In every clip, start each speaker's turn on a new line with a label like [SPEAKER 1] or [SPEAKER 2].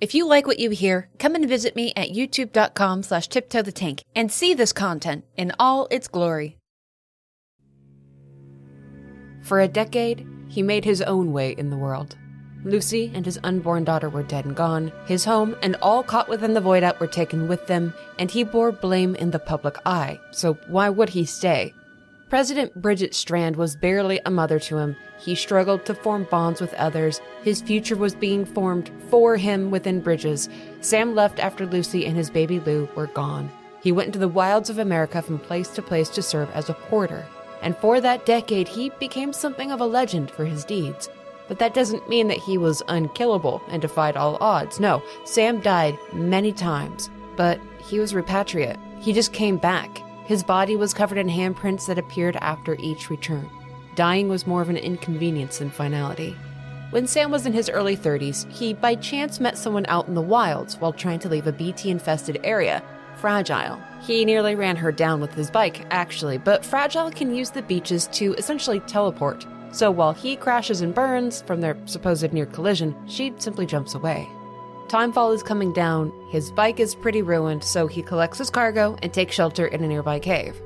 [SPEAKER 1] If you like what you hear, come and visit me at youtube.com slash tiptoe the tank and see this content in all its glory. For a decade, he made his own way in the world. Lucy and his unborn daughter were dead and gone. His home and all caught within the void out were taken with them, and he bore blame in the public eye. So why would he stay? President Bridget Strand was barely a mother to him. He struggled to form bonds with others. His future was being formed for him within Bridges. Sam left after Lucy and his baby Lou were gone. He went into the wilds of America from place to place to serve as a porter. And for that decade, he became something of a legend for his deeds. But that doesn't mean that he was unkillable and defied all odds. No, Sam died many times, but he was repatriate. He just came back. His body was covered in handprints that appeared after each return. Dying was more of an inconvenience than finality. When Sam was in his early 30s, he by chance met someone out in the wilds while trying to leave a BT infested area, Fragile. He nearly ran her down with his bike, actually, but Fragile can use the beaches to essentially teleport. So while he crashes and burns from their supposed near collision, she simply jumps away. Timefall is coming down, his bike is pretty ruined, so he collects his cargo and takes shelter in a nearby cave.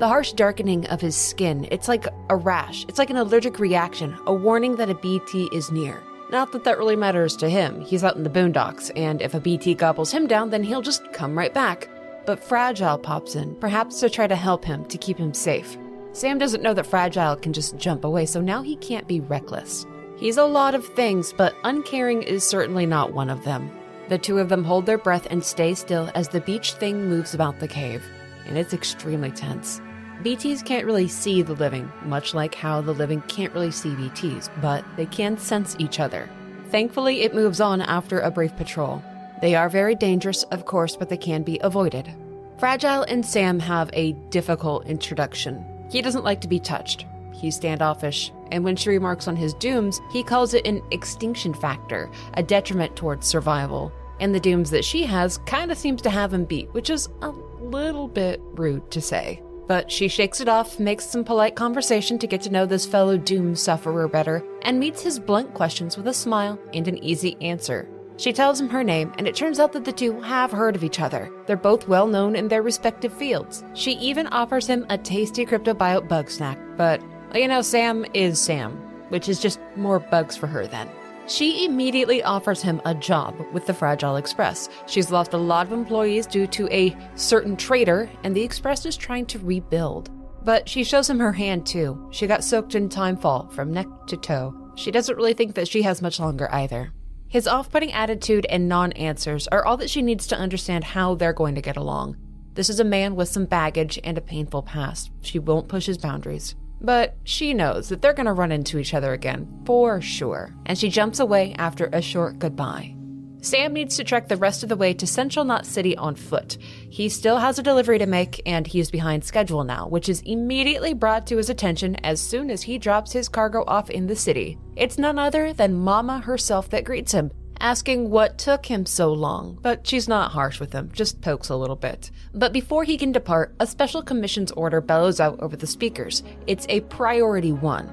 [SPEAKER 1] The harsh darkening of his skin, it's like a rash. It's like an allergic reaction, a warning that a BT is near. Not that that really matters to him. He's out in the boondocks, and if a BT gobbles him down, then he'll just come right back. But Fragile pops in, perhaps to try to help him, to keep him safe. Sam doesn't know that Fragile can just jump away, so now he can't be reckless. He's a lot of things, but uncaring is certainly not one of them. The two of them hold their breath and stay still as the beach thing moves about the cave, and it's extremely tense. BTs can't really see the living, much like how the living can't really see BTs, but they can sense each other. Thankfully, it moves on after a brief patrol. They are very dangerous, of course, but they can be avoided. Fragile and Sam have a difficult introduction. He doesn't like to be touched. He's standoffish, and when she remarks on his dooms, he calls it an extinction factor, a detriment towards survival. And the dooms that she has kinda seems to have him beat, which is a little bit rude to say. But she shakes it off, makes some polite conversation to get to know this fellow doom sufferer better, and meets his blunt questions with a smile and an easy answer. She tells him her name, and it turns out that the two have heard of each other. They're both well known in their respective fields. She even offers him a tasty cryptobiote bug snack, but you know, Sam is Sam, which is just more bugs for her then. She immediately offers him a job with the Fragile Express. She's lost a lot of employees due to a certain traitor, and the Express is trying to rebuild. But she shows him her hand too. She got soaked in timefall from neck to toe. She doesn't really think that she has much longer either. His off putting attitude and non answers are all that she needs to understand how they're going to get along. This is a man with some baggage and a painful past. She won't push his boundaries. But she knows that they're going to run into each other again, for sure, and she jumps away after a short goodbye. Sam needs to trek the rest of the way to Central Knot City on foot. He still has a delivery to make, and he's behind schedule now, which is immediately brought to his attention as soon as he drops his cargo off in the city. It's none other than Mama herself that greets him, asking what took him so long, but she's not harsh with him, just pokes a little bit. But before he can depart, a special commission's order bellows out over the speakers. It's a priority one.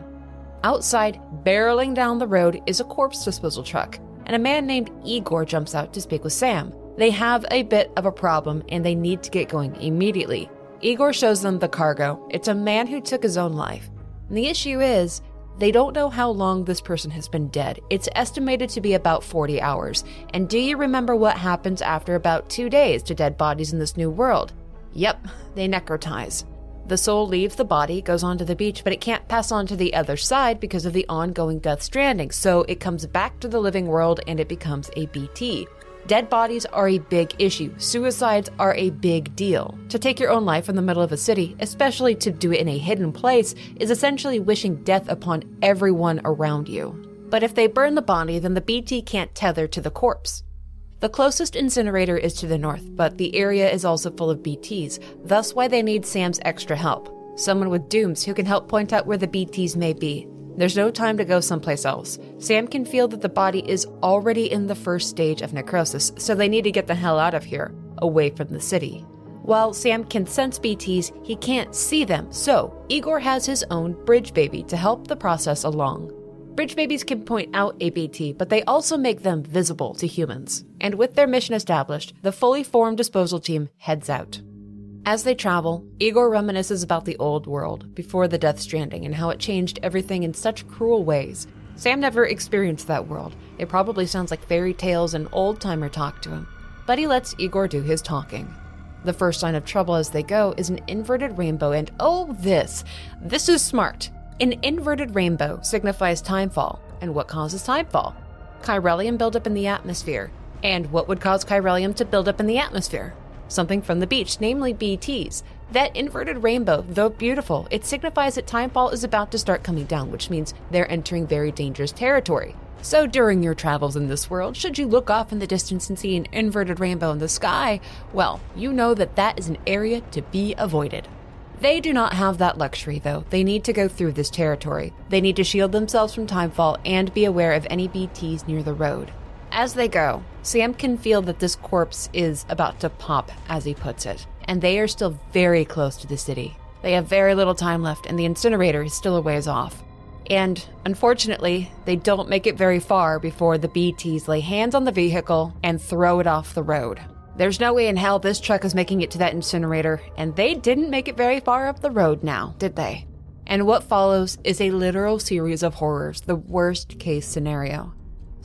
[SPEAKER 1] Outside, barreling down the road, is a corpse disposal truck, and a man named Igor jumps out to speak with Sam. They have a bit of a problem and they need to get going immediately. Igor shows them the cargo. It's a man who took his own life. And the issue is, they don't know how long this person has been dead. It's estimated to be about 40 hours. And do you remember what happens after about two days to dead bodies in this new world? Yep, they necrotize. The soul leaves the body, goes onto the beach, but it can't pass on to the other side because of the ongoing death stranding. So it comes back to the living world and it becomes a BT. Dead bodies are a big issue. Suicides are a big deal. To take your own life in the middle of a city, especially to do it in a hidden place, is essentially wishing death upon everyone around you. But if they burn the body, then the BT can't tether to the corpse. The closest incinerator is to the north, but the area is also full of BTs, thus why they need Sam's extra help. Someone with dooms who can help point out where the BTs may be. There's no time to go someplace else. Sam can feel that the body is already in the first stage of necrosis, so they need to get the hell out of here, away from the city. While Sam can sense BTs, he can't see them, so Igor has his own bridge baby to help the process along. Bridge babies can point out a BT, but they also make them visible to humans. And with their mission established, the fully formed disposal team heads out. As they travel, Igor reminisces about the old world before the Death Stranding and how it changed everything in such cruel ways. Sam never experienced that world. It probably sounds like fairy tales and old timer talk to him. But he lets Igor do his talking. The first sign of trouble as they go is an inverted rainbow, and oh, this! This is smart. An inverted rainbow signifies timefall. And what causes timefall? Chiralium buildup in the atmosphere. And what would cause chiralium to build up in the atmosphere? Something from the beach, namely BTs. That inverted rainbow, though beautiful, it signifies that timefall is about to start coming down, which means they're entering very dangerous territory. So during your travels in this world, should you look off in the distance and see an inverted rainbow in the sky, well, you know that that is an area to be avoided. They do not have that luxury, though. They need to go through this territory. They need to shield themselves from timefall and be aware of any BTs near the road. As they go, Sam can feel that this corpse is about to pop, as he puts it, and they are still very close to the city. They have very little time left, and the incinerator is still a ways off. And unfortunately, they don't make it very far before the BTs lay hands on the vehicle and throw it off the road. There's no way in hell this truck is making it to that incinerator, and they didn't make it very far up the road now, did they? And what follows is a literal series of horrors, the worst case scenario.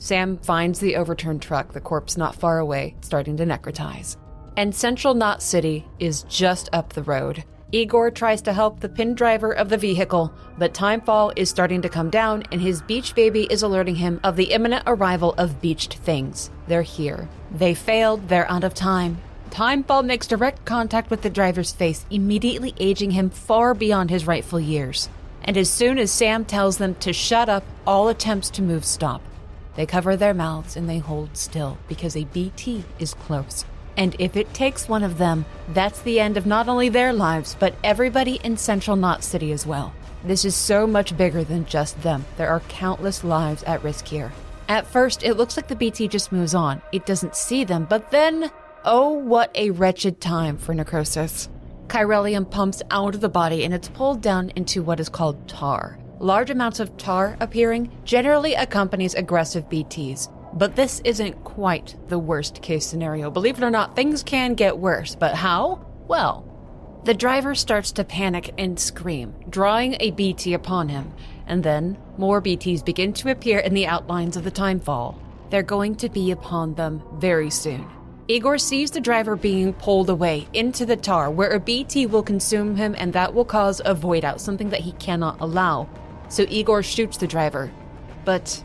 [SPEAKER 1] Sam finds the overturned truck, the corpse not far away, starting to necrotize. And Central Knot City is just up the road. Igor tries to help the pin driver of the vehicle, but timefall is starting to come down, and his beach baby is alerting him of the imminent arrival of beached things. They're here. They failed, they're out of time. Timefall makes direct contact with the driver's face, immediately aging him far beyond his rightful years. And as soon as Sam tells them to shut up, all attempts to move stop. They cover their mouths and they hold still because a BT is close. And if it takes one of them, that's the end of not only their lives, but everybody in Central Knot City as well. This is so much bigger than just them. There are countless lives at risk here. At first, it looks like the BT just moves on. It doesn't see them, but then, oh, what a wretched time for necrosis. Chiralium pumps out of the body and it's pulled down into what is called tar. Large amounts of tar appearing generally accompanies aggressive BTs, but this isn't quite the worst case scenario. Believe it or not, things can get worse, but how? Well, the driver starts to panic and scream, drawing a BT upon him, and then more BTs begin to appear in the outlines of the timefall. They're going to be upon them very soon. Igor sees the driver being pulled away into the tar, where a BT will consume him and that will cause a void out, something that he cannot allow. So Igor shoots the driver. But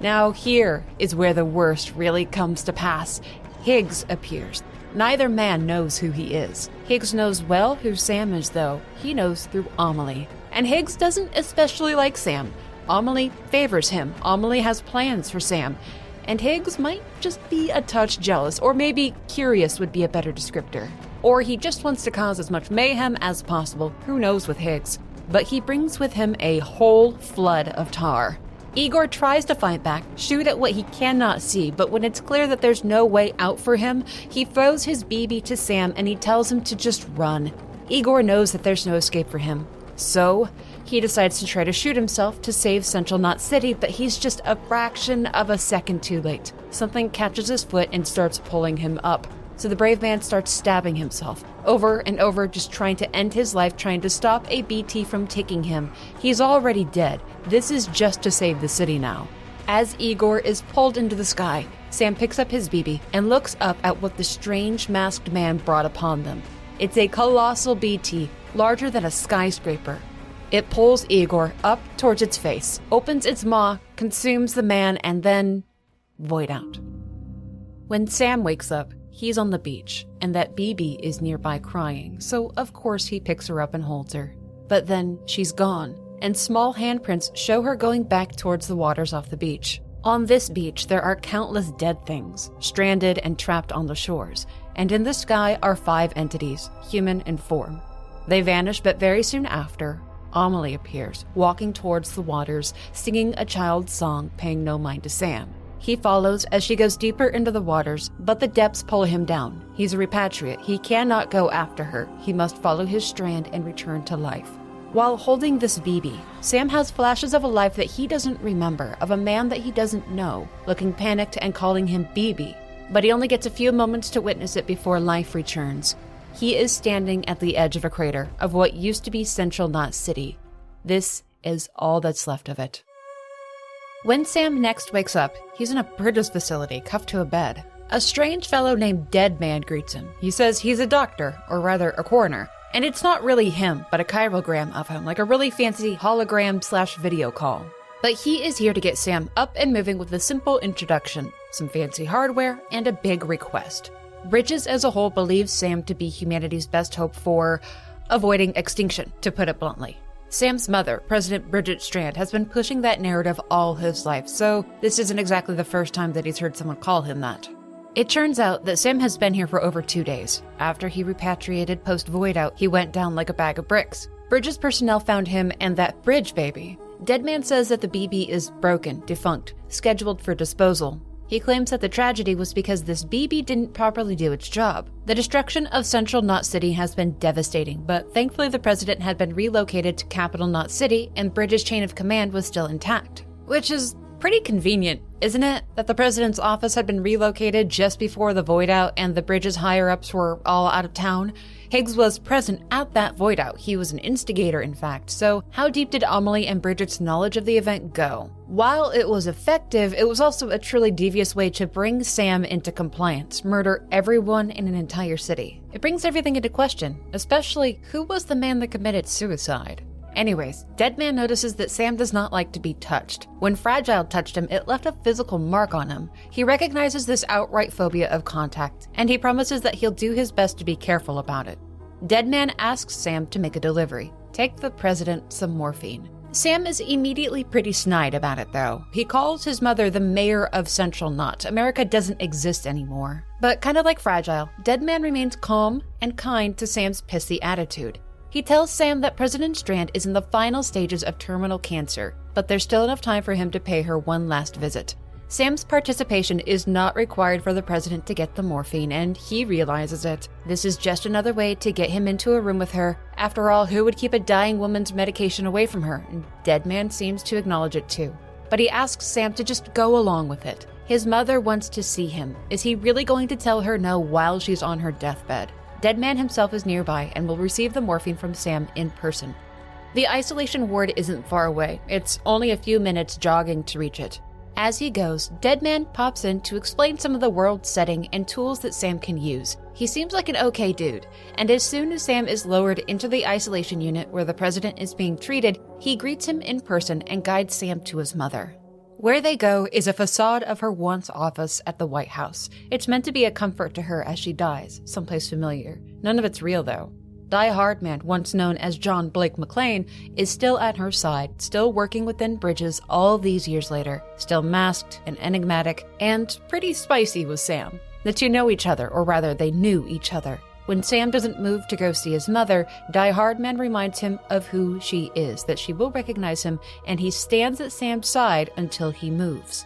[SPEAKER 1] now, here is where the worst really comes to pass. Higgs appears. Neither man knows who he is. Higgs knows well who Sam is, though. He knows through Amelie. And Higgs doesn't especially like Sam. Amelie favors him. Amelie has plans for Sam. And Higgs might just be a touch jealous, or maybe curious would be a better descriptor. Or he just wants to cause as much mayhem as possible. Who knows with Higgs? But he brings with him a whole flood of tar. Igor tries to fight back, shoot at what he cannot see, but when it's clear that there's no way out for him, he throws his BB to Sam and he tells him to just run. Igor knows that there's no escape for him. So, he decides to try to shoot himself to save Central Knot City, but he's just a fraction of a second too late. Something catches his foot and starts pulling him up. So the brave man starts stabbing himself over and over, just trying to end his life, trying to stop a BT from taking him. He's already dead. This is just to save the city now. As Igor is pulled into the sky, Sam picks up his BB and looks up at what the strange masked man brought upon them. It's a colossal BT, larger than a skyscraper. It pulls Igor up towards its face, opens its maw, consumes the man, and then void out. When Sam wakes up, He's on the beach, and that BB is nearby crying, so of course he picks her up and holds her. But then she's gone, and small handprints show her going back towards the waters off the beach. On this beach, there are countless dead things, stranded and trapped on the shores, and in the sky are five entities, human in form. They vanish, but very soon after, Amelie appears, walking towards the waters, singing a child's song, paying no mind to Sam. He follows as she goes deeper into the waters, but the depths pull him down. He's a repatriate. He cannot go after her. He must follow his strand and return to life. While holding this BB, Sam has flashes of a life that he doesn't remember, of a man that he doesn't know, looking panicked and calling him BB. But he only gets a few moments to witness it before life returns. He is standing at the edge of a crater of what used to be Central Knot City. This is all that's left of it. When Sam next wakes up, he's in a Bridges facility, cuffed to a bed. A strange fellow named Deadman greets him. He says he's a doctor, or rather a coroner, and it's not really him, but a chirogram of him, like a really fancy hologram slash video call. But he is here to get Sam up and moving with a simple introduction, some fancy hardware, and a big request. Bridges as a whole believes Sam to be humanity's best hope for avoiding extinction, to put it bluntly. Sam's mother, President Bridget Strand, has been pushing that narrative all his life, so this isn't exactly the first time that he's heard someone call him that. It turns out that Sam has been here for over two days. After he repatriated post void out, he went down like a bag of bricks. Bridges personnel found him and that bridge baby. Deadman says that the BB is broken, defunct, scheduled for disposal, he claims that the tragedy was because this BB didn't properly do its job. The destruction of Central Knot City has been devastating, but thankfully the president had been relocated to Capital Knot City and Bridges' chain of command was still intact. Which is pretty convenient, isn't it? That the president's office had been relocated just before the void out and the Bridges higher ups were all out of town. Higgs was present at that void out. He was an instigator, in fact. So, how deep did Amelie and Bridget's knowledge of the event go? While it was effective, it was also a truly devious way to bring Sam into compliance, murder everyone in an entire city. It brings everything into question, especially who was the man that committed suicide? Anyways, Deadman notices that Sam does not like to be touched. When Fragile touched him, it left a physical mark on him. He recognizes this outright phobia of contact, and he promises that he'll do his best to be careful about it. Deadman asks Sam to make a delivery take the president some morphine. Sam is immediately pretty snide about it, though. He calls his mother the mayor of Central Knot. America doesn't exist anymore. But kind of like Fragile, Deadman remains calm and kind to Sam's pissy attitude. He tells Sam that President Strand is in the final stages of terminal cancer, but there's still enough time for him to pay her one last visit. Sam's participation is not required for the president to get the morphine, and he realizes it. This is just another way to get him into a room with her. After all, who would keep a dying woman's medication away from her? And Deadman seems to acknowledge it too. But he asks Sam to just go along with it. His mother wants to see him. Is he really going to tell her no while she's on her deathbed? Deadman himself is nearby and will receive the morphine from Sam in person. The isolation ward isn't far away, it's only a few minutes jogging to reach it. As he goes, Deadman pops in to explain some of the world setting and tools that Sam can use. He seems like an okay dude, and as soon as Sam is lowered into the isolation unit where the president is being treated, he greets him in person and guides Sam to his mother. Where they go is a facade of her once office at the White House. It's meant to be a comfort to her as she dies, someplace familiar. None of it's real, though. Die Hardman, once known as John Blake McClane, is still at her side, still working within Bridges all these years later, still masked and enigmatic, and pretty spicy with Sam. The two know each other, or rather, they knew each other. When Sam doesn't move to go see his mother, Die Hardman reminds him of who she is, that she will recognize him, and he stands at Sam's side until he moves.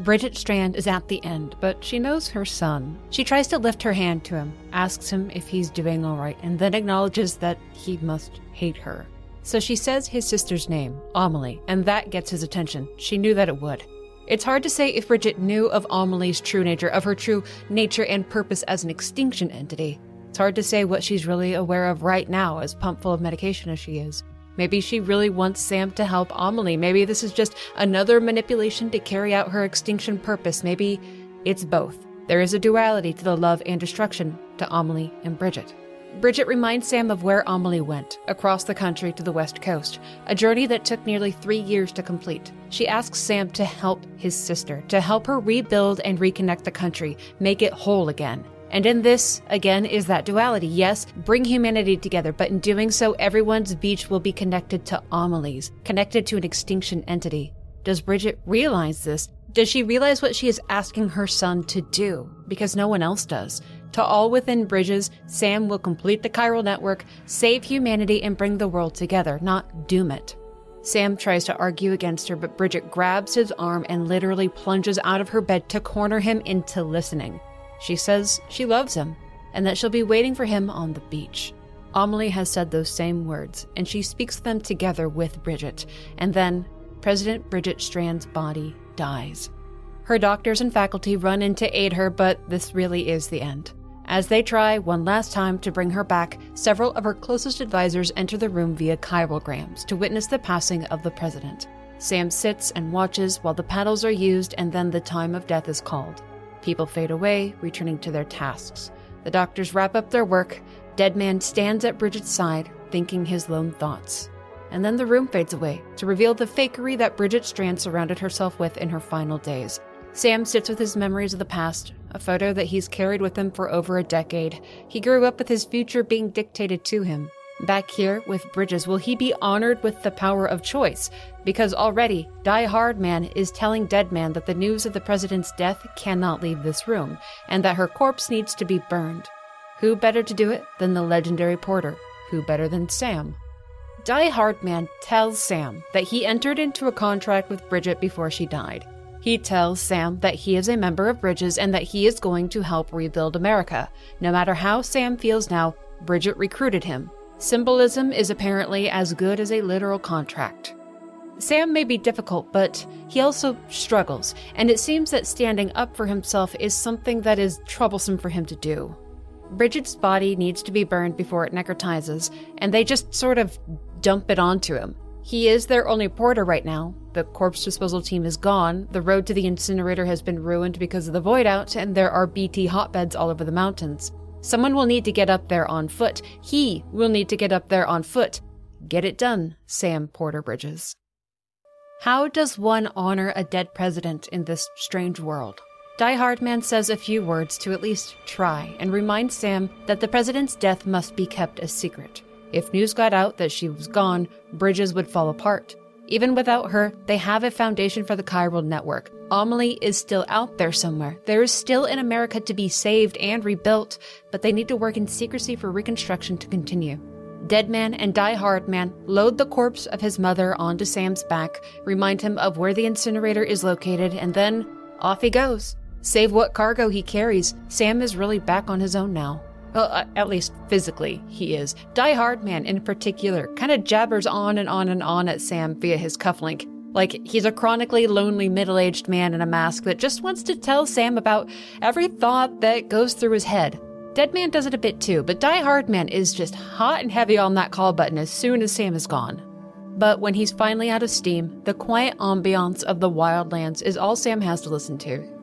[SPEAKER 1] Bridget Strand is at the end, but she knows her son. She tries to lift her hand to him, asks him if he's doing all right, and then acknowledges that he must hate her. So she says his sister's name, Amelie, and that gets his attention. She knew that it would. It's hard to say if Bridget knew of Amelie's true nature, of her true nature and purpose as an extinction entity. It's hard to say what she's really aware of right now, as pumped full of medication as she is. Maybe she really wants Sam to help Amelie. Maybe this is just another manipulation to carry out her extinction purpose. Maybe it's both. There is a duality to the love and destruction to Amelie and Bridget. Bridget reminds Sam of where Amelie went, across the country to the west coast, a journey that took nearly three years to complete. She asks Sam to help his sister, to help her rebuild and reconnect the country, make it whole again. And in this, again, is that duality. Yes, bring humanity together, but in doing so, everyone's beach will be connected to Amelie's, connected to an extinction entity. Does Bridget realize this? Does she realize what she is asking her son to do? Because no one else does. To all within Bridges, Sam will complete the chiral network, save humanity, and bring the world together, not doom it. Sam tries to argue against her, but Bridget grabs his arm and literally plunges out of her bed to corner him into listening. She says she loves him and that she'll be waiting for him on the beach. Amelie has said those same words, and she speaks them together with Bridget, and then President Bridget Strand's body dies. Her doctors and faculty run in to aid her, but this really is the end. As they try one last time to bring her back, several of her closest advisors enter the room via chirograms to witness the passing of the president. Sam sits and watches while the paddles are used and then the time of death is called. People fade away, returning to their tasks. The doctors wrap up their work. Dead man stands at Bridget's side, thinking his lone thoughts. And then the room fades away to reveal the fakery that Bridget Strand surrounded herself with in her final days. Sam sits with his memories of the past, a photo that he's carried with him for over a decade. He grew up with his future being dictated to him. Back here with Bridges, will he be honored with the power of choice? Because already, Die Hard Man is telling Dead Man that the news of the president's death cannot leave this room, and that her corpse needs to be burned. Who better to do it than the legendary Porter? Who better than Sam? Die Hard Man tells Sam that he entered into a contract with Bridget before she died. He tells Sam that he is a member of Bridges and that he is going to help rebuild America. No matter how Sam feels now, Bridget recruited him, Symbolism is apparently as good as a literal contract. Sam may be difficult, but he also struggles, and it seems that standing up for himself is something that is troublesome for him to do. Bridget's body needs to be burned before it necrotizes, and they just sort of dump it onto him. He is their only porter right now. The corpse disposal team is gone, the road to the incinerator has been ruined because of the void out, and there are BT hotbeds all over the mountains. Someone will need to get up there on foot. He will need to get up there on foot. Get it done, Sam Porter Bridges. How does one honor a dead president in this strange world? Die Hardman says a few words to at least try and remind Sam that the president's death must be kept a secret. If news got out that she was gone, Bridges would fall apart. Even without her, they have a foundation for the chiral network. Amelie is still out there somewhere. There is still an America to be saved and rebuilt, but they need to work in secrecy for reconstruction to continue. Dead Man and Die Hard Man load the corpse of his mother onto Sam's back, remind him of where the incinerator is located, and then off he goes. Save what cargo he carries, Sam is really back on his own now. Well, uh, at least physically, he is. Die Hard Man, in particular, kind of jabbers on and on and on at Sam via his cufflink. Like he's a chronically lonely middle aged man in a mask that just wants to tell Sam about every thought that goes through his head. Dead Man does it a bit too, but Die Hard Man is just hot and heavy on that call button as soon as Sam is gone. But when he's finally out of steam, the quiet ambiance of the wildlands is all Sam has to listen to.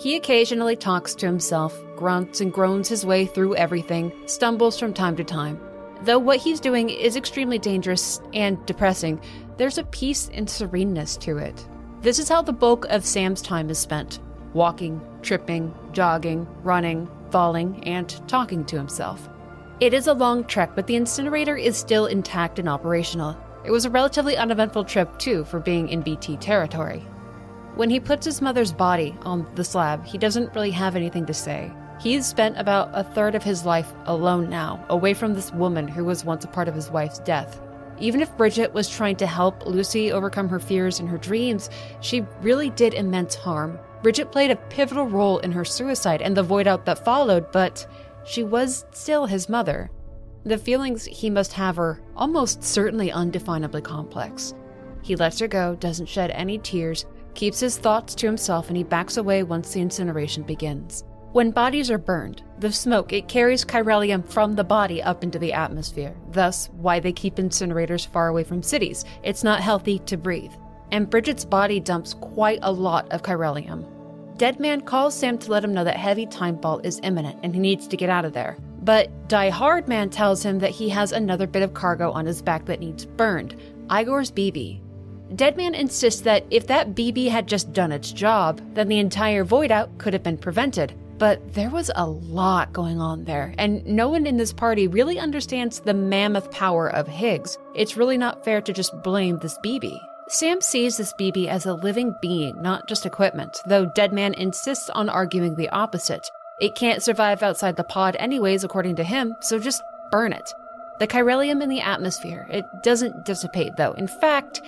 [SPEAKER 1] He occasionally talks to himself, grunts and groans his way through everything, stumbles from time to time. Though what he's doing is extremely dangerous and depressing, there's a peace and sereneness to it. This is how the bulk of Sam's time is spent walking, tripping, jogging, running, falling, and talking to himself. It is a long trek, but the incinerator is still intact and operational. It was a relatively uneventful trip, too, for being in BT territory. When he puts his mother's body on the slab, he doesn't really have anything to say. He's spent about a third of his life alone now, away from this woman who was once a part of his wife's death. Even if Bridget was trying to help Lucy overcome her fears and her dreams, she really did immense harm. Bridget played a pivotal role in her suicide and the void out that followed, but she was still his mother. The feelings he must have are almost certainly undefinably complex. He lets her go, doesn't shed any tears, keeps his thoughts to himself, and he backs away once the incineration begins. When bodies are burned, the smoke it carries chiralium from the body up into the atmosphere. Thus, why they keep incinerators far away from cities. It's not healthy to breathe. And Bridget's body dumps quite a lot of chiralium. Dead Man calls Sam to let him know that heavy timefall is imminent and he needs to get out of there. But Die Hard Man tells him that he has another bit of cargo on his back that needs burned Igor's BB. Deadman insists that if that BB had just done its job, then the entire void out could have been prevented. But there was a lot going on there, and no one in this party really understands the mammoth power of Higgs. It's really not fair to just blame this BB. Sam sees this BB as a living being, not just equipment, though Deadman insists on arguing the opposite. It can't survive outside the pod anyways, according to him, so just burn it. The chiralium in the atmosphere, it doesn't dissipate though. In fact,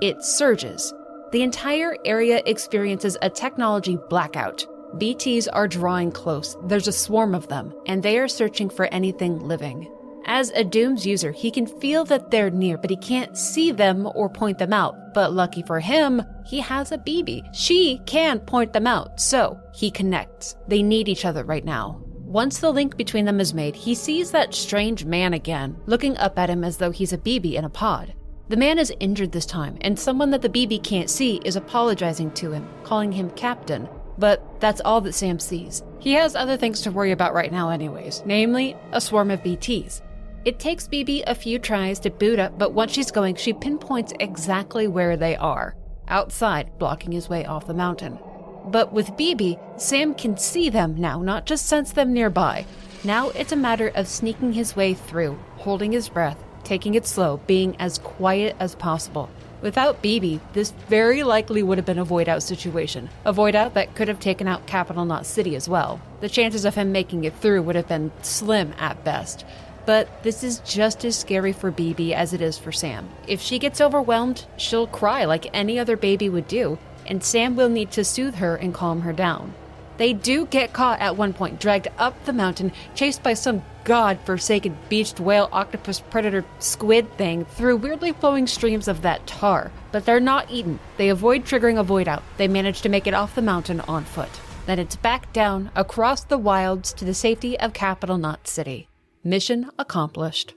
[SPEAKER 1] it surges. The entire area experiences a technology blackout. BTs are drawing close. There's a swarm of them, and they are searching for anything living. As a Dooms user, he can feel that they're near, but he can't see them or point them out. But lucky for him, he has a BB. She can point them out, so he connects. They need each other right now. Once the link between them is made, he sees that strange man again, looking up at him as though he's a BB in a pod. The man is injured this time, and someone that the BB can't see is apologizing to him, calling him Captain. But that's all that Sam sees. He has other things to worry about right now, anyways, namely, a swarm of BTs. It takes BB a few tries to boot up, but once she's going, she pinpoints exactly where they are outside, blocking his way off the mountain. But with BB, Sam can see them now, not just sense them nearby. Now it's a matter of sneaking his way through, holding his breath, taking it slow, being as quiet as possible. Without BB, this very likely would have been a void out situation. A void out that could have taken out Capital Knot City as well. The chances of him making it through would have been slim at best. But this is just as scary for BB as it is for Sam. If she gets overwhelmed, she'll cry like any other baby would do, and Sam will need to soothe her and calm her down. They do get caught at one point, dragged up the mountain, chased by some god-forsaken beached whale, octopus, predator, squid thing through weirdly flowing streams of that tar. But they're not eaten. They avoid triggering a void out. They manage to make it off the mountain on foot. Then it's back down across the wilds to the safety of Capital Knot City. Mission accomplished.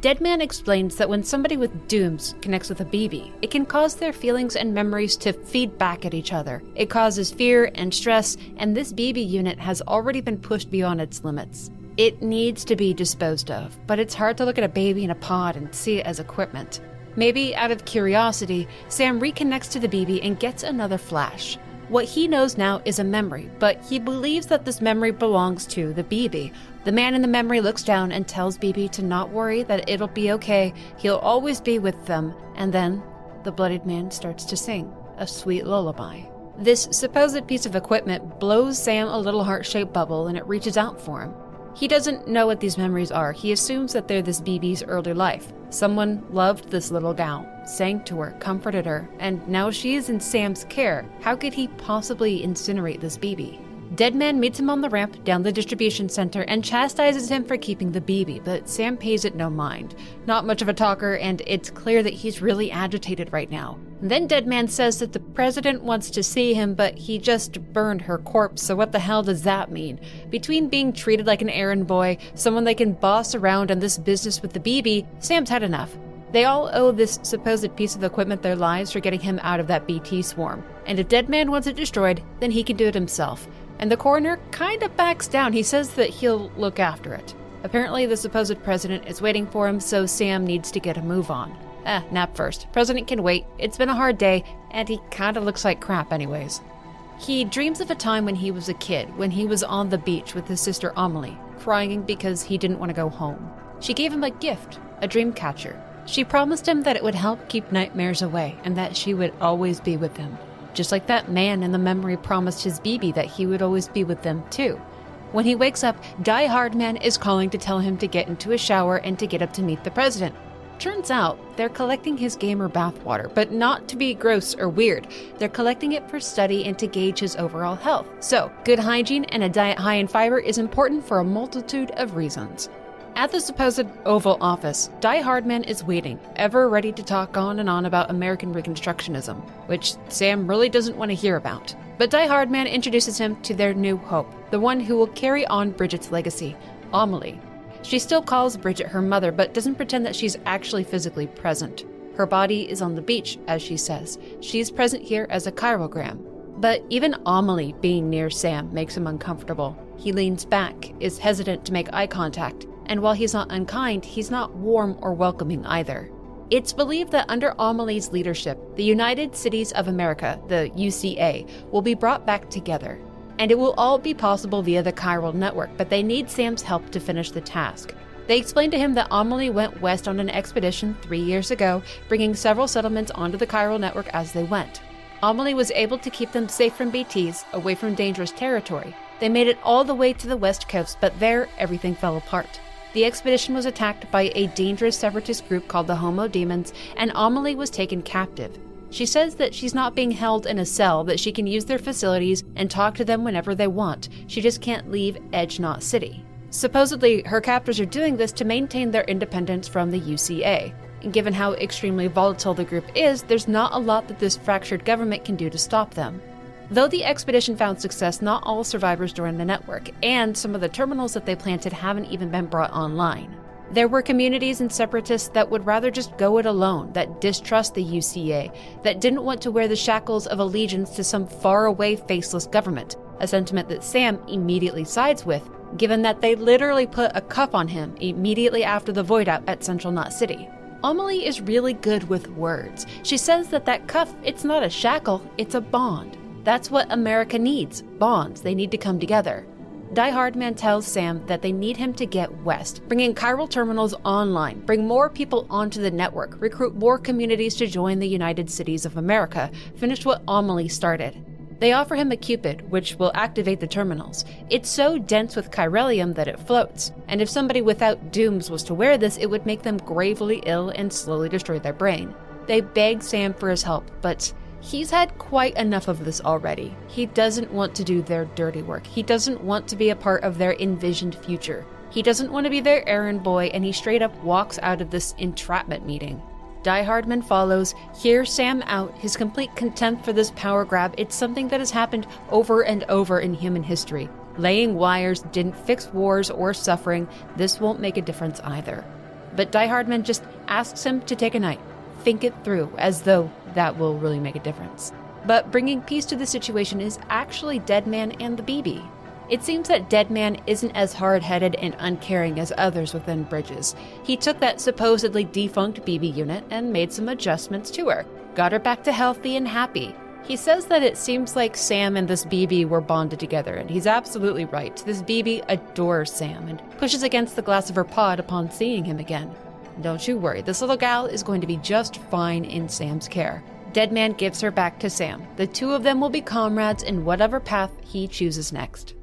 [SPEAKER 1] Deadman explains that when somebody with dooms connects with a BB, it can cause their feelings and memories to feed back at each other. It causes fear and stress, and this BB unit has already been pushed beyond its limits. It needs to be disposed of, but it's hard to look at a baby in a pod and see it as equipment. Maybe out of curiosity, Sam reconnects to the BB and gets another flash. What he knows now is a memory, but he believes that this memory belongs to the BB. The man in the memory looks down and tells BB to not worry, that it'll be okay, he'll always be with them, and then the bloodied man starts to sing a sweet lullaby. This supposed piece of equipment blows Sam a little heart shaped bubble and it reaches out for him. He doesn't know what these memories are. He assumes that they're this BB's early life. Someone loved this little gal, sang to her, comforted her, and now she is in Sam's care. How could he possibly incinerate this BB? Deadman meets him on the ramp down the distribution center and chastises him for keeping the BB, but Sam pays it no mind. Not much of a talker, and it's clear that he's really agitated right now. then Deadman says that the president wants to see him, but he just burned her corpse, so what the hell does that mean? Between being treated like an errand boy, someone they can boss around, and this business with the BB, Sam's had enough. They all owe this supposed piece of equipment their lives for getting him out of that BT swarm. And if Deadman wants it destroyed, then he can do it himself and the coroner kind of backs down. He says that he'll look after it. Apparently, the supposed president is waiting for him, so Sam needs to get a move on. Eh, nap first. President can wait. It's been a hard day, and he kinda looks like crap, anyways. He dreams of a time when he was a kid, when he was on the beach with his sister Amelie, crying because he didn't want to go home. She gave him a gift, a dream catcher. She promised him that it would help keep nightmares away and that she would always be with him just like that man in the memory promised his BB that he would always be with them, too. When he wakes up, Die Hard Man is calling to tell him to get into a shower and to get up to meet the president. Turns out they're collecting his gamer bathwater, but not to be gross or weird. They're collecting it for study and to gauge his overall health. So, good hygiene and a diet high in fiber is important for a multitude of reasons. At the supposed Oval Office, Die Hardman is waiting, ever ready to talk on and on about American Reconstructionism, which Sam really doesn't want to hear about. But Die Hardman introduces him to their new hope, the one who will carry on Bridget's legacy, Amelie. She still calls Bridget her mother, but doesn't pretend that she's actually physically present. Her body is on the beach, as she says. She's present here as a chirogram. But even Amelie being near Sam makes him uncomfortable. He leans back, is hesitant to make eye contact, and while he's not unkind, he's not warm or welcoming either. It's believed that under Amelie's leadership, the United Cities of America, the UCA, will be brought back together. And it will all be possible via the chiral network, but they need Sam's help to finish the task. They explained to him that Amelie went west on an expedition three years ago, bringing several settlements onto the chiral network as they went. Amelie was able to keep them safe from BTs, away from dangerous territory. They made it all the way to the west coast, but there everything fell apart. The expedition was attacked by a dangerous separatist group called the Homo Demens, and Amelie was taken captive. She says that she's not being held in a cell, that she can use their facilities and talk to them whenever they want. She just can't leave Edge Knot City. Supposedly, her captors are doing this to maintain their independence from the UCA. And given how extremely volatile the group is, there's not a lot that this fractured government can do to stop them. Though the expedition found success, not all survivors joined the network, and some of the terminals that they planted haven't even been brought online. There were communities and separatists that would rather just go it alone, that distrust the UCA, that didn't want to wear the shackles of allegiance to some faraway, faceless government, a sentiment that Sam immediately sides with, given that they literally put a cuff on him immediately after the void out at Central Knot City. Amelie is really good with words. She says that that cuff, it's not a shackle, it's a bond. That's what America needs bonds. They need to come together. Die Hardman tells Sam that they need him to get west, bringing chiral terminals online, bring more people onto the network, recruit more communities to join the United Cities of America, finish what Amelie started. They offer him a Q-pid, which will activate the terminals. It's so dense with chiralium that it floats, and if somebody without dooms was to wear this, it would make them gravely ill and slowly destroy their brain. They beg Sam for his help, but He's had quite enough of this already. He doesn't want to do their dirty work. He doesn't want to be a part of their envisioned future. He doesn't want to be their errand boy, and he straight up walks out of this entrapment meeting. Die Hardman follows, hears Sam out, his complete contempt for this power grab. It's something that has happened over and over in human history. Laying wires didn't fix wars or suffering. This won't make a difference either. But Die Hardman just asks him to take a night, think it through, as though that will really make a difference. But bringing peace to the situation is actually Deadman and the BB. It seems that Deadman isn't as hard headed and uncaring as others within Bridges. He took that supposedly defunct BB unit and made some adjustments to her, got her back to healthy and happy. He says that it seems like Sam and this BB were bonded together, and he's absolutely right. This BB adores Sam and pushes against the glass of her pod upon seeing him again. Don't you worry, this little gal is going to be just fine in Sam's care. Deadman gives her back to Sam. The two of them will be comrades in whatever path he chooses next.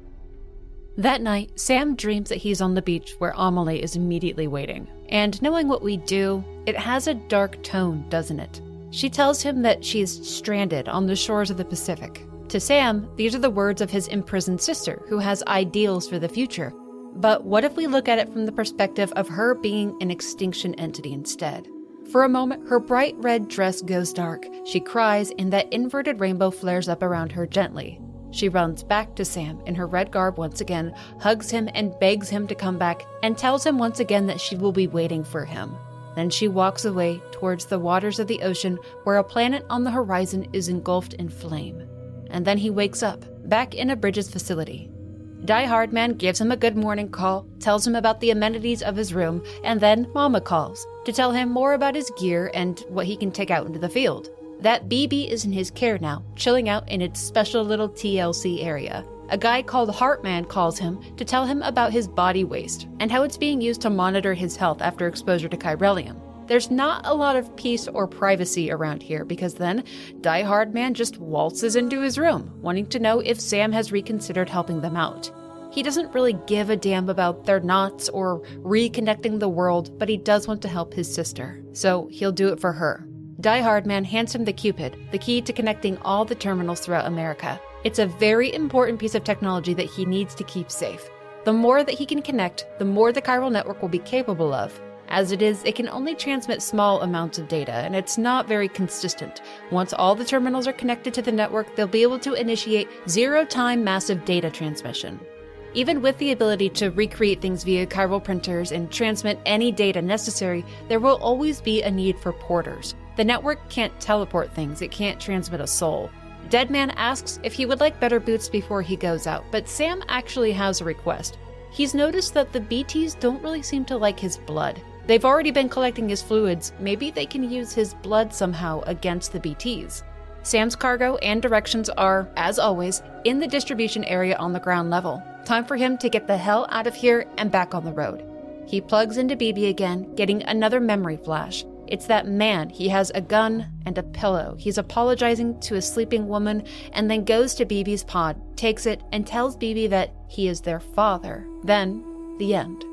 [SPEAKER 1] That night, Sam dreams that he's on the beach where Amelie is immediately waiting. And knowing what we do, it has a dark tone, doesn't it? She tells him that she is stranded on the shores of the Pacific. To Sam, these are the words of his imprisoned sister, who has ideals for the future, but what if we look at it from the perspective of her being an extinction entity instead? For a moment, her bright red dress goes dark. She cries, and that inverted rainbow flares up around her gently. She runs back to Sam in her red garb once again, hugs him, and begs him to come back, and tells him once again that she will be waiting for him. Then she walks away towards the waters of the ocean where a planet on the horizon is engulfed in flame. And then he wakes up, back in a Bridges facility. Die Hardman gives him a good morning call, tells him about the amenities of his room, and then Mama calls to tell him more about his gear and what he can take out into the field. That BB is in his care now, chilling out in its special little TLC area. A guy called Heartman calls him to tell him about his body waste and how it's being used to monitor his health after exposure to chiralium. There's not a lot of peace or privacy around here because then Die Hardman just waltzes into his room, wanting to know if Sam has reconsidered helping them out. He doesn't really give a damn about their knots or reconnecting the world, but he does want to help his sister, so he'll do it for her. Die Hardman hands him the Q-pid, the key to connecting all the terminals throughout America. It's a very important piece of technology that he needs to keep safe. The more that he can connect, the more the chiral network will be capable of, as it is, it can only transmit small amounts of data, and it's not very consistent. Once all the terminals are connected to the network, they'll be able to initiate zero time massive data transmission. Even with the ability to recreate things via chiral printers and transmit any data necessary, there will always be a need for porters. The network can't teleport things, it can't transmit a soul. Deadman asks if he would like better boots before he goes out, but Sam actually has a request. He's noticed that the BTs don't really seem to like his blood. They've already been collecting his fluids, maybe they can use his blood somehow against the BTs. Sam's cargo and directions are, as always, in the distribution area on the ground level. Time for him to get the hell out of here and back on the road. He plugs into BB again, getting another memory flash. It's that man. He has a gun and a pillow. He's apologizing to a sleeping woman and then goes to BB's pod, takes it, and tells BB that he is their father. Then, the end.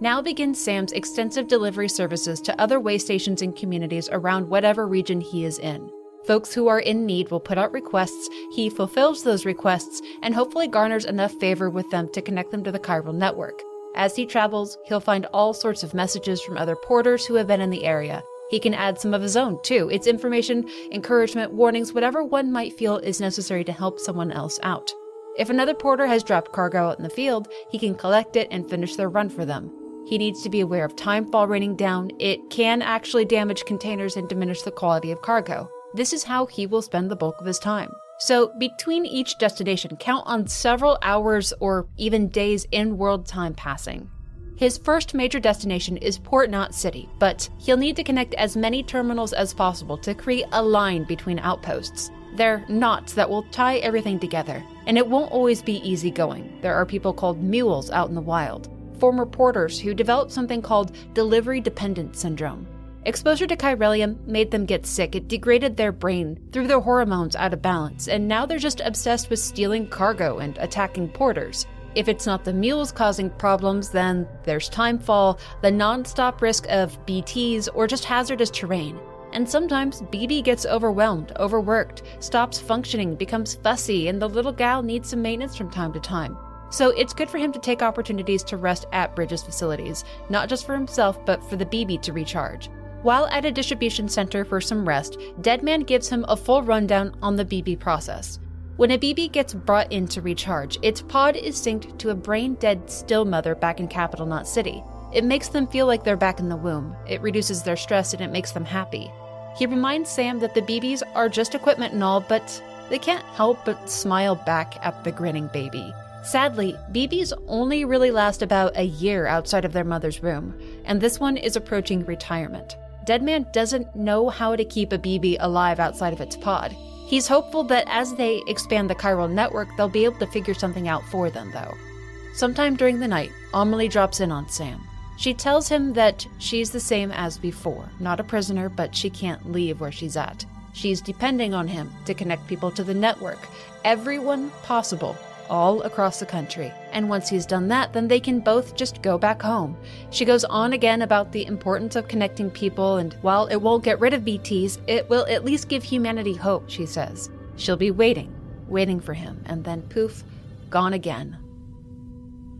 [SPEAKER 1] Now begins Sam's extensive delivery services to other way stations and communities around whatever region he is in. Folks who are in need will put out requests, he fulfills those requests, and hopefully garners enough favor with them to connect them to the chiral network. As he travels, he'll find all sorts of messages from other porters who have been in the area. He can add some of his own, too. It's information, encouragement, warnings, whatever one might feel is necessary to help someone else out. If another porter has dropped cargo out in the field, he can collect it and finish their run for them. He needs to be aware of timefall raining down. It can actually damage containers and diminish the quality of cargo. This is how he will spend the bulk of his time. So, between each destination, count on several hours or even days in world time passing. His first major destination is Port Knot City, but he'll need to connect as many terminals as possible to create a line between outposts. They're knots that will tie everything together, and it won't always be easy going. There are people called mules out in the wild, former porters who developed something called delivery dependent syndrome. Exposure to chiralium made them get sick. It degraded their brain, threw their hormones out of balance, and now they're just obsessed with stealing cargo and attacking porters. If it's not the mules causing problems, then there's timefall, the non-stop risk of BTs, or just hazardous terrain. And sometimes BB gets overwhelmed, overworked, stops functioning, becomes fussy, and the little gal needs some maintenance from time to time. So it's good for him to take opportunities to rest at Bridges facilities, not just for himself, but for the BB to recharge. While at a distribution center for some rest, Deadman gives him a full rundown on the BB process. When a BB gets brought in to recharge, its pod is synced to a brain dead still mother back in Capital Knot City. It makes them feel like they're back in the womb, it reduces their stress, and it makes them happy. He reminds Sam that the BBs are just equipment and all, but they can't help but smile back at the grinning baby. Sadly, BBs only really last about a year outside of their mother's womb, and this one is approaching retirement. Deadman doesn't know how to keep a BB alive outside of its pod. He's hopeful that as they expand the chiral network, they'll be able to figure something out for them, though. Sometime during the night, Amelie drops in on Sam. She tells him that she's the same as before, not a prisoner, but she can't leave where she's at. She's depending on him to connect people to the network, everyone possible all across the country. And once he's done that, then they can both just go back home. She goes on again about the importance of connecting people, and while it won't get rid of BTs, it will at least give humanity hope, she says. She'll be waiting, waiting for him, and then poof, gone again.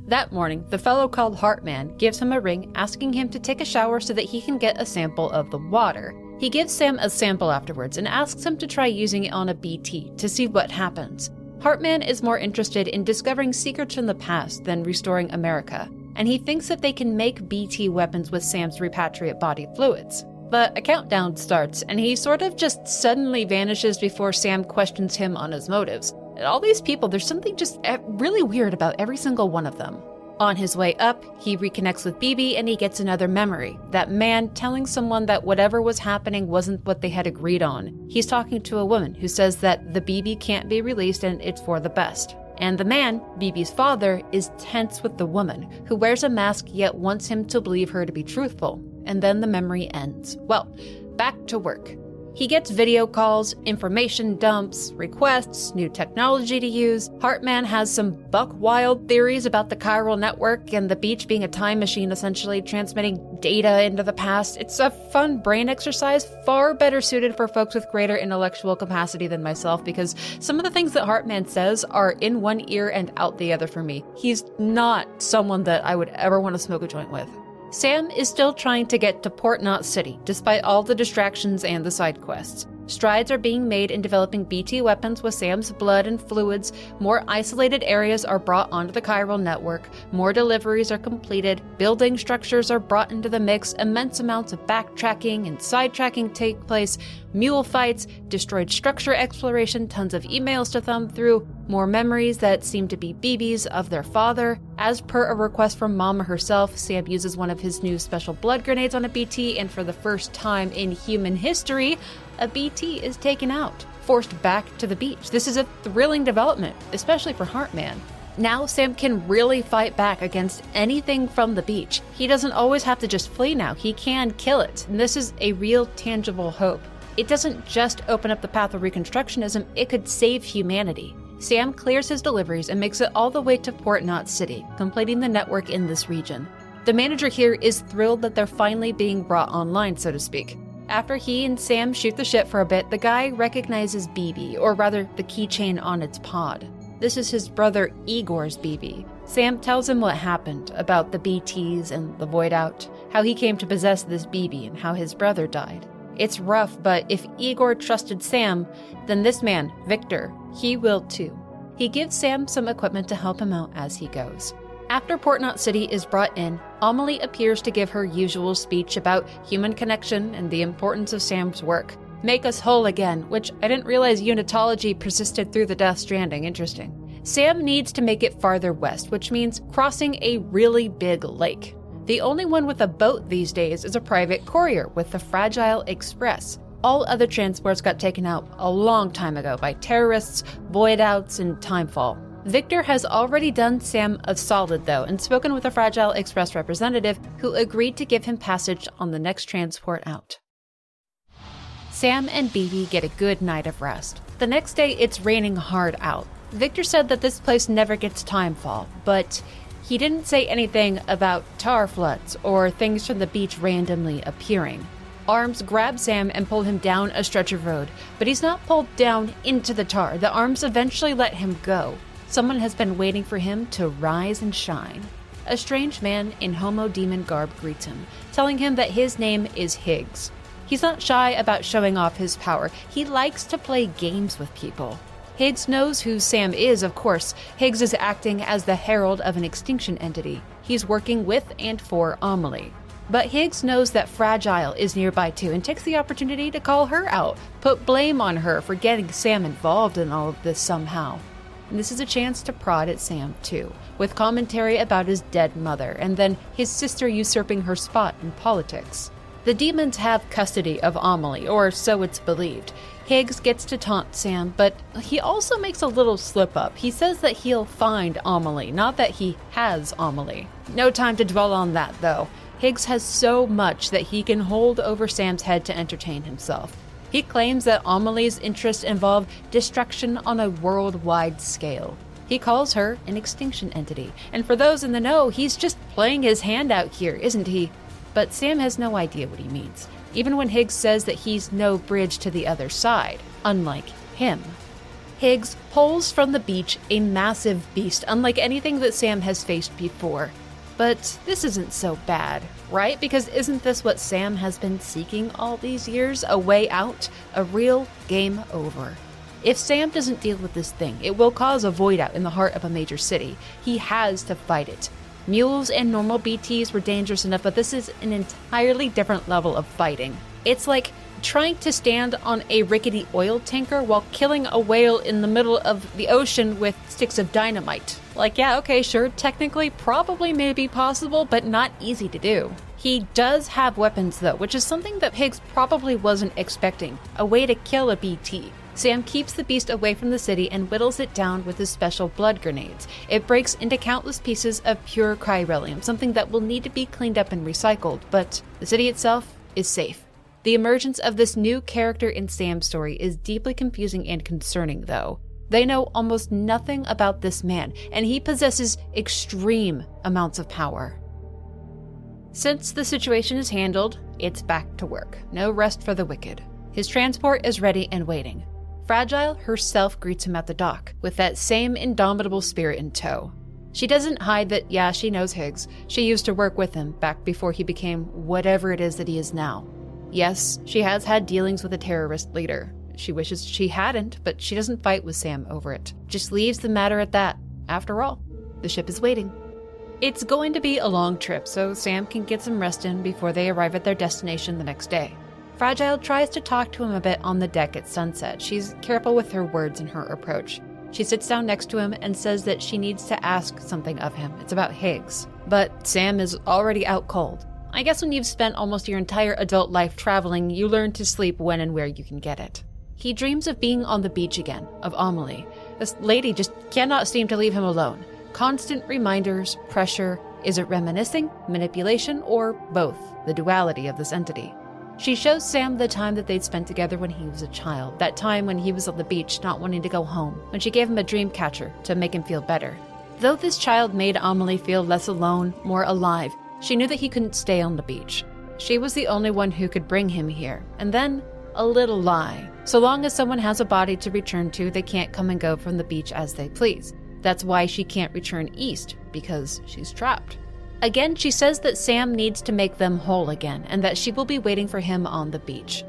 [SPEAKER 1] That morning, the fellow called Heartman gives him a ring asking him to take a shower so that he can get a sample of the water. He gives Sam a sample afterwards and asks him to try using it on a BT to see what happens. Heartman is more interested in discovering secrets from the past than restoring America, and he thinks that they can make BT weapons with Sam's repatriate body fluids. But a countdown starts, and he sort of just suddenly vanishes before Sam questions him on his motives. And all these people, there's something just eh, really weird about every single one of them. On his way up, he reconnects with BB and he gets another memory. That man telling someone that whatever was happening wasn't what they had agreed on. He's talking to a woman who says that the BB can't be released and it's for the best. And the man, BB's father, is tense with the woman, who wears a mask yet wants him to believe her to be truthful. And then the memory ends. Well, back to work. He gets video calls, information dumps, requests, new technology to use. Heartman has some buck wild theories about the chiral network and the beach being a time machine essentially transmitting data into the past. It's a fun brain exercise, far better suited for folks with greater intellectual capacity than myself because some of the things that Heartman says are in one ear and out the other for me. He's not someone that I would ever want to smoke a joint with. Sam is still trying to get to Port Knot City, despite all the distractions and the side quests. Strides are being made in developing BT weapons with Sam's blood and fluids. More isolated areas are brought onto the chiral network. More deliveries are completed. Building structures are brought into the mix. Immense amounts of backtracking and sidetracking take place. Mule fights, destroyed structure exploration, tons of emails to thumb through, more memories that seem to be BBs of their father. As per a request from Mama herself, Sam uses one of his new special blood grenades on a BT, and for the first time in human history, a BT is taken out, forced back to the beach. This is a thrilling development, especially for Heartman. Now Sam can really fight back against anything from the beach. He doesn't always have to just flee now, he can kill it. And this is a real tangible hope. It doesn't just open up the path of Reconstructionism, it could save humanity. Sam clears his deliveries and makes it all the way to Port Knot City, completing the network in this region. The manager here is thrilled that they're finally being brought online, so to speak. After he and Sam shoot the shit for a bit, the guy recognizes BB, or rather, the keychain on its pod. This is his brother Igor's BB. Sam tells him what happened about the BTs and the Void Out, how he came to possess this BB, and how his brother died. It's rough, but if Igor trusted Sam, then this man, Victor, he will too. He gives Sam some equipment to help him out as he goes. After Port Knot City is brought in, Amelie appears to give her usual speech about human connection and the importance of Sam's work. Make us whole again, which I didn't realize unitology persisted through the Death Stranding. Interesting. Sam needs to make it farther west, which means crossing a really big lake. The only one with a boat these days is a private courier with the Fragile Express. All other transports got taken out a long time ago by terrorists, void outs, and timefall. Victor has already done Sam a solid, though, and spoken with a Fragile Express representative who agreed to give him passage on the next transport out. Sam and BB get a good night of rest. The next day, it's raining hard out. Victor said that this place never gets timefall, but he didn't say anything about tar floods or things from the beach randomly appearing. Arms grab Sam and pull him down a stretch of road, but he's not pulled down into the tar. The arms eventually let him go. Someone has been waiting for him to rise and shine. A strange man in Homo Demens garb greets him, telling him that his name is Higgs. He's not shy about showing off his power. He likes to play games with people. Higgs knows who Sam is, of course. Higgs is acting as the herald of an extinction entity. He's working with and for Amelie. But Higgs knows that Fragile is nearby too and takes the opportunity to call her out, put blame on her for getting Sam involved in all of this somehow. And this is a chance to prod at Sam too, with commentary about his dead mother and then his sister usurping her spot in politics. The Demens have custody of Amelie, or so it's believed. Higgs gets to taunt Sam, but he also makes a little slip up. He says that he'll find Amelie, not that he has Amelie. No time to dwell on that, though. Higgs has so much that he can hold over Sam's head to entertain himself. He claims that Amelie's interests involve destruction on a worldwide scale. He calls her an extinction entity, and for those in the know, he's just playing his hand out here, isn't he? But Sam has no idea what he means even when Higgs says that he's no bridge to the other side, unlike him. Higgs pulls from the beach a massive beast, unlike anything that Sam has faced before. But this isn't so bad, right? Because isn't this what Sam has been seeking all these years? A way out? A real game over. If Sam doesn't deal with this thing, it will cause a void out in the heart of a major city. He has to fight it. Mules and normal BTs were dangerous enough, but this is an entirely different level of fighting. It's like trying to stand on a rickety oil tanker while killing a whale in the middle of the ocean with sticks of dynamite. Like, yeah, okay, sure, technically, probably may be possible, but not easy to do. He does have weapons, though, which is something that Higgs probably wasn't expecting a way to kill a BT. Sam keeps the beast away from the city and whittles it down with his special blood grenades. It breaks into countless pieces of pure chiralium, something that will need to be cleaned up and recycled, but the city itself is safe. The emergence of this new character in Sam's story is deeply confusing and concerning, though. They know almost nothing about this man, and he possesses extreme amounts of power. Since the situation is handled, it's back to work. No rest for the wicked. His transport is ready and waiting. Fragile herself greets him at the dock, with that same indomitable spirit in tow. She doesn't hide that, yeah, she knows Higgs. She used to work with him back before he became whatever it is that he is now. Yes, she has had dealings with a terrorist leader. She wishes she hadn't, but she doesn't fight with Sam over it. Just leaves the matter at that. After all, the ship is waiting. It's going to be a long trip, so Sam can get some rest in before they arrive at their destination the next day. Fragile tries to talk to him a bit on the deck at sunset. She's careful with her words and her approach. She sits down next to him and says that she needs to ask something of him. It's about Higgs. But Sam is already out cold. I guess when you've spent almost your entire adult life traveling, you learn to sleep when and where you can get it. He dreams of being on the beach again, of Amelie. This lady just cannot seem to leave him alone. Constant reminders, pressure. Is it reminiscing, manipulation, or both? The duality of this entity. She shows Sam the time that they'd spent together when he was a child, that time when he was on the beach not wanting to go home, when she gave him a dream catcher to make him feel better. Though this child made Amelie feel less alone, more alive, she knew that he couldn't stay on the beach. She was the only one who could bring him here. And then, a little lie. So long as someone has a body to return to, they can't come and go from the beach as they please. That's why she can't return east, because she's trapped. Again, she says that Sam needs to make them whole again and that she will be waiting for him on the beach.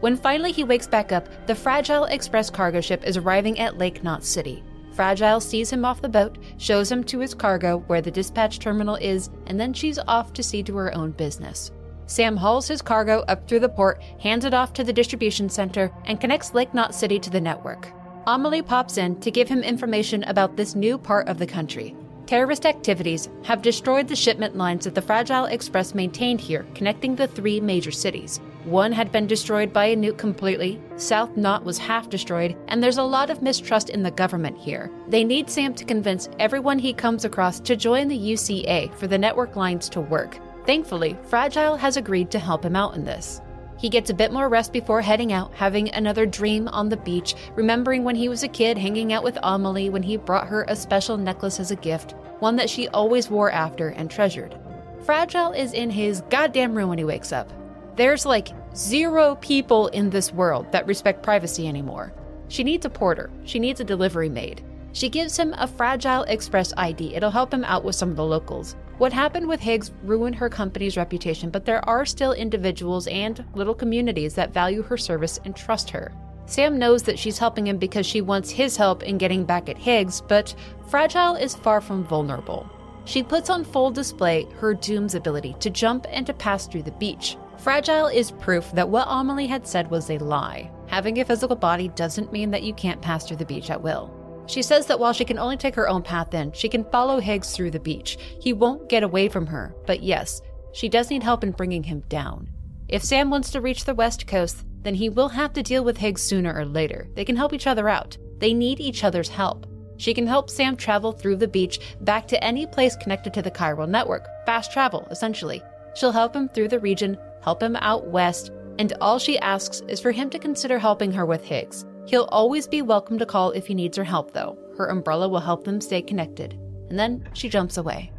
[SPEAKER 1] When finally he wakes back up, the Fragile Express cargo ship is arriving at Lake Knot City. Fragile sees him off the boat, shows him to his cargo where the dispatch terminal is, and then she's off to see to her own business. Sam hauls his cargo up through the port, hands it off to the distribution center, and connects Lake Knot City to the network. Amelie pops in to give him information about this new part of the country. Terrorist activities have destroyed the shipment lines that the Fragile Express maintained here, connecting the three major cities. One had been destroyed by a nuke completely, South Knot was half destroyed, and there's a lot of mistrust in the government here. They need Sam to convince everyone he comes across to join the UCA for the network lines to work. Thankfully, Fragile has agreed to help him out in this. He gets a bit more rest before heading out, having another dream on the beach, remembering when he was a kid hanging out with Amelie when he brought her a special necklace as a gift, one that she always wore after and treasured. Fragile is in his goddamn room when he wakes up. There's like zero people in this world that respect privacy anymore. She needs a porter, she needs a delivery maid. She gives him a Fragile Express ID. It'll help him out with some of the locals. What happened with Higgs ruined her company's reputation, but there are still individuals and little communities that value her service and trust her. Sam knows that she's helping him because she wants his help in getting back at Higgs, but Fragile is far from vulnerable. She puts on full display her DOOMS ability to jump and to pass through the beach. Fragile is proof that what Amelie had said was a lie. Having a physical body doesn't mean that you can't pass through the beach at will. She says that while she can only take her own path in, she can follow Higgs through the beach. He won't get away from her, but yes, she does need help in bringing him down. If Sam wants to reach the West Coast, then he will have to deal with Higgs sooner or later. They can help each other out. They need each other's help. She can help Sam travel through the beach back to any place connected to the chiral network. Fast travel, essentially. She'll help him through the region, help him out west, and all she asks is for him to consider helping her with Higgs. He'll always be welcome to call if he needs her help, though. Her umbrella will help them stay connected. And then she jumps away.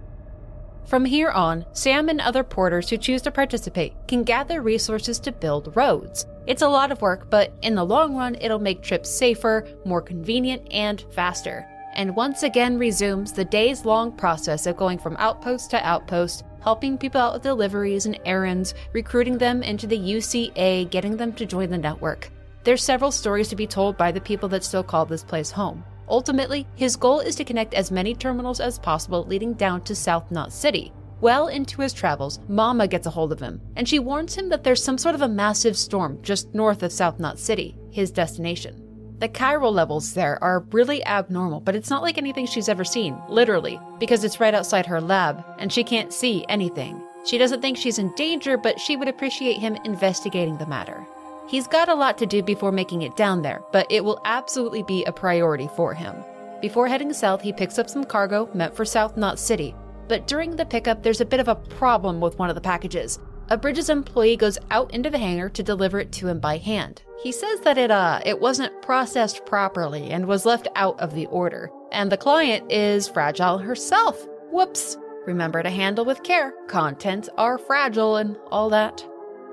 [SPEAKER 1] From here on, Sam and other porters who choose to participate can gather resources to build roads. It's a lot of work, but in the long run, it'll make trips safer, more convenient, and faster. And once again resumes the days long process of going from outpost to outpost, helping people out with deliveries and errands, recruiting them into the UCA, getting them to join the network. There's several stories to be told by the people that still call this place home. Ultimately, his goal is to connect as many terminals as possible leading down to South Knot City. Well into his travels, Mama gets a hold of him, and she warns him that there's some sort of a massive storm just north of South Knot City, his destination. The chiral levels there are really abnormal, but it's not like anything she's ever seen, literally, because it's right outside her lab, and she can't see anything. She doesn't think she's in danger, but she would appreciate him investigating the matter. He's got a lot to do before making it down there, but it will absolutely be a priority for him. Before heading south, he picks up some cargo meant for South Knot City, but during the pickup, there's a bit of a problem with one of the packages. A Bridges employee goes out into the hangar to deliver it to him by hand. He says that it uh it wasn't processed properly and was left out of the order, and the client is Fragile herself. Whoops. Remember to handle with care. Contents are fragile and all that.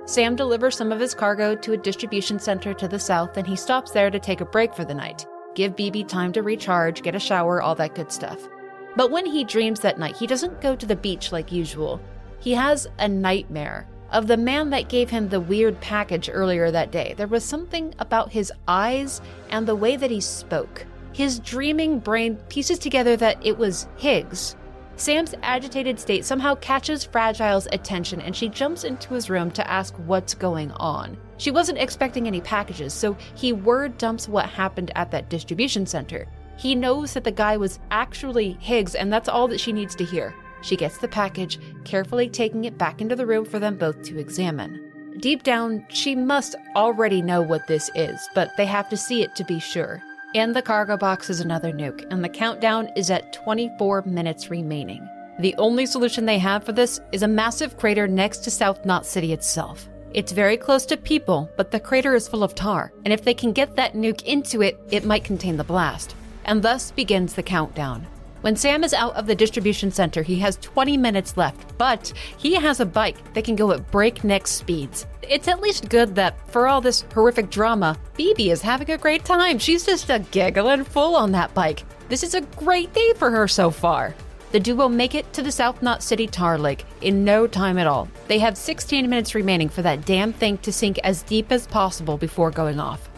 [SPEAKER 1] Sam delivers some of his cargo to a distribution center to the south, and he stops there to take a break for the night. Give BB time to recharge, get a shower, all that good stuff. But when he dreams that night, he doesn't go to the beach like usual. He has a nightmare of the man that gave him the weird package earlier that day. There was something about his eyes and the way that he spoke. His dreaming brain pieces together that it was Higgs, Sam's agitated state somehow catches Fragile's attention and she jumps into his room to ask what's going on. She wasn't expecting any packages, so he word dumps what happened at that distribution center. He knows that the guy was actually Higgs, and that's all that she needs to hear. She gets the package, carefully taking it back into the room for them both to examine. Deep down, she must already know what this is, but they have to see it to be sure. And the cargo box is another nuke, and the countdown is at 24 minutes remaining. The only solution they have for this is a massive crater next to South Knot City itself. It's very close to people, but the crater is full of tar, and if they can get that nuke into it, it might contain the blast. And thus begins the countdown. When Sam is out of the distribution center, he has 20 minutes left, but he has a bike that can go at breakneck speeds. It's at least good that, for all this horrific drama, Phoebe is having a great time. She's just a giggling fool on that bike. This is a great day for her so far. The duo make it to the South Knot City tar lake in no time at all. They have 16 minutes remaining for that damn thing to sink as deep as possible before going off.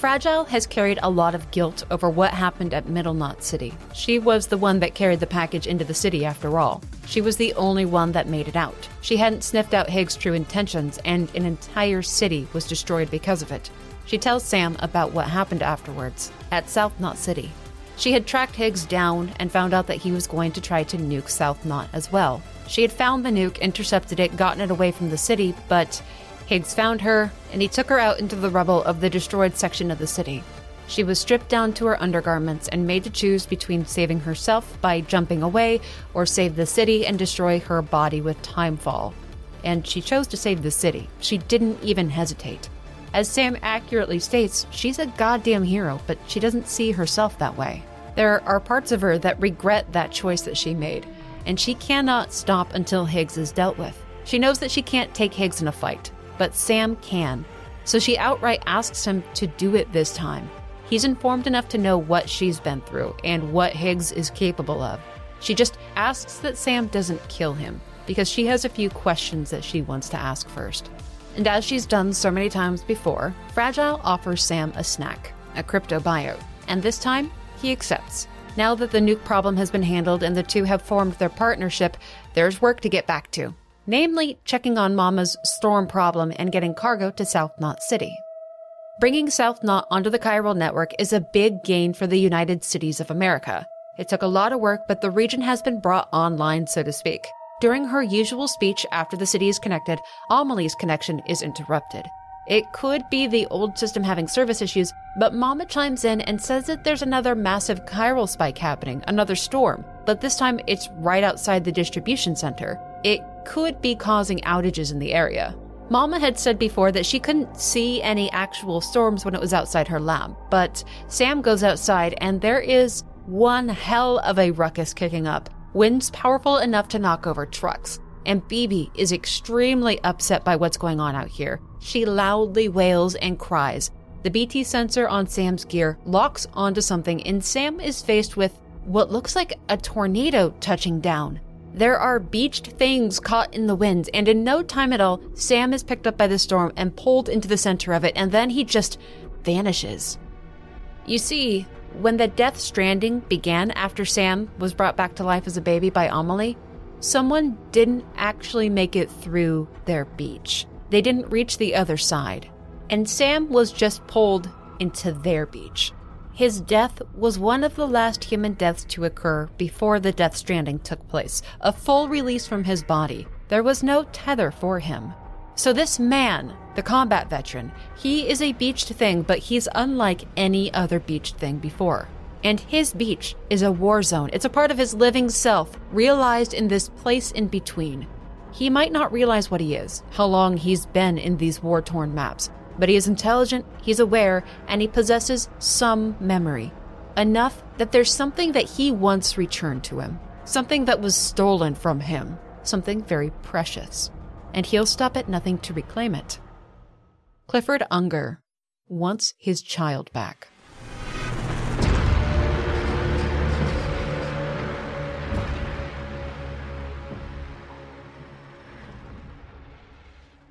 [SPEAKER 1] Fragile has carried a lot of guilt over what happened at Middle Knot City. She was the one that carried the package into the city after all. She was the only one that made it out. She hadn't sniffed out Higgs' true intentions, and an entire city was destroyed because of it. She tells Sam about what happened afterwards at South Knot City. She had tracked Higgs down and found out that he was going to try to nuke South Knot as well. She had found the nuke, intercepted it, gotten it away from the city, but Higgs found her, and he took her out into the rubble of the destroyed section of the city. She was stripped down to her undergarments and made to choose between saving herself by jumping away or save the city and destroy her body with timefall. And she chose to save the city. She didn't even hesitate. As Sam accurately states, she's a goddamn hero, but she doesn't see herself that way. There are parts of her that regret that choice that she made, and she cannot stop until Higgs is dealt with. She knows that she can't take Higgs in a fight, but Sam can. So she outright asks him to do it this time. He's informed enough to know what she's been through and what Higgs is capable of. She just asks that Sam doesn't kill him because she has a few questions that she wants to ask first. And as she's done so many times before, Fragile offers Sam a snack, a cryptobiote, and this time he accepts. Now that the nuke problem has been handled and the two have formed their partnership, there's work to get back to namely checking on Mama's storm problem and getting cargo to South Knot City. Bringing South Knot onto the chiral network is a big gain for the United Cities of America. It took a lot of work, but the region has been brought online, so to speak. During her usual speech after the city is connected, Amelie's connection is interrupted. It could be the old system having service issues, but Mama chimes in and says that there's another massive chiral spike happening, another storm, but this time it's right outside the distribution center. It could be causing outages in the area. Mama had said before that she couldn't see any actual storms when it was outside her lab, but Sam goes outside and there is one hell of a ruckus kicking up. Winds powerful enough to knock over trucks. And Phoebe is extremely upset by what's going on out here. She loudly wails and cries. The BT sensor on Sam's gear locks onto something, and Sam is faced with what looks like a tornado touching down. There are beached things caught in the winds, and in no time at all, Sam is picked up by the storm and pulled into the center of it, and then he just vanishes. You see, when the Death Stranding began after Sam was brought back to life as a baby by Amelie, someone didn't actually make it through their beach. They didn't reach the other side. And Sam was just pulled into their beach. His death was one of the last human deaths to occur before the Death Stranding took place, a full release from his body. There was no tether for him. So, this man, the combat veteran, he is a beached thing, but he's unlike any other beached thing before. And his beach is a war zone. It's a part of his living self, realized in this place in between. He might not realize what he is, how long he's been in these war torn maps, but he is intelligent, he's aware, and he possesses some memory. Enough that there's something that he once returned to him, something that was stolen from him, something very precious. And he'll stop at nothing to reclaim it. Clifford Unger wants his child back.